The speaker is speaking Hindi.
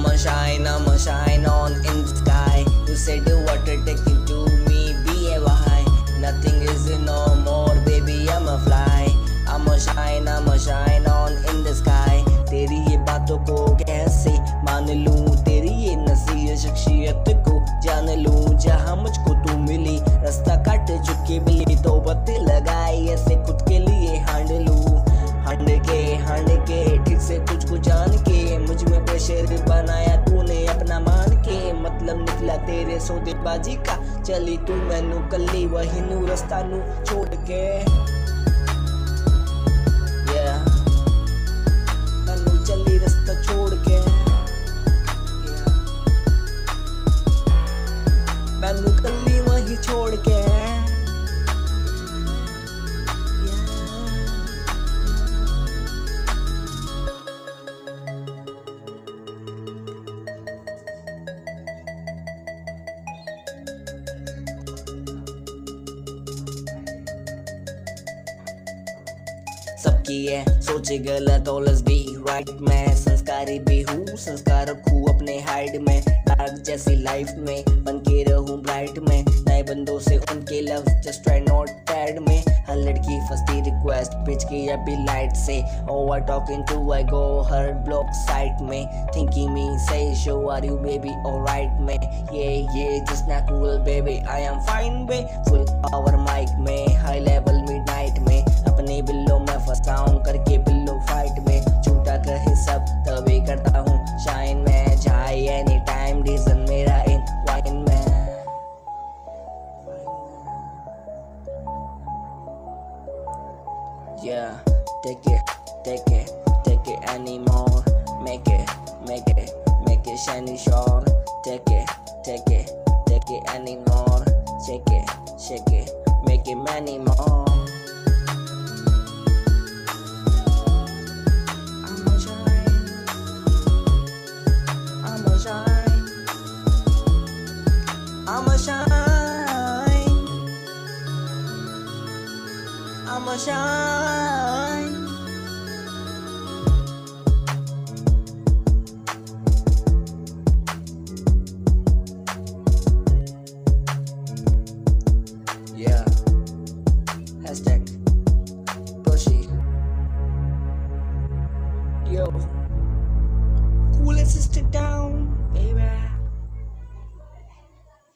I'ma shine, I'ma shine on in the sky. You said you water take you to me, be a why. Nothing is no more, baby, I'ma fly. I'ma shine, I'ma shine on in the sky. तेरी ये बातों को कैसे मान लूँ तेरी ये नसीह शख्सियत को जान लूँ जहाँ मुझको तू मिली रास्ता काट चुके मिली तो बत लगाई ऐसे खुद के लिए हांड लूँ हांड के हांड के ठीक से तुझको जान के मुझमें प्रेशर बनाया तूने अपना मान के। मतलब निकला तेरे सौदेबाजी का। चली तू मैनु कली वही नू रस्ता नू छोड़ के। चली रास्ता वही छोड़ के। है। सोचे गलत ऑलवेज बी राइट मैं संस्कारी भी हूँ, संस्कार रखूँ अपने हाइड में। डार्क जैसी लाइफ में, बन के रहूँ ब्राइट में। नए बंदों से उनके love just try not tad में। हर लड़की फंसती रिक्वेस्ट पिच की अभी लाइट से। Over talking to I go her block site में। थिंकिंग मी से show are you baby alright में। ये ये जस्ट ना cool baby I am fine bay full power mic में हाई लेवल मिडनाइट में अपने फसाऊं करके बिल्लो फाइट में झूठा कहे सब तभी करता हूँ शाइन में चाहे एनी टाइम रीजन मेरा इन वाइन में Yeah, take it, take it, take it anymore. Make it, make it, make it shiny sure. Take it, take it, take it anymore. Shake it, shake it, make it many more. I'ma shine. Yeah. Hashtag Bushy. Yo. Cool, it, sister, down, baby.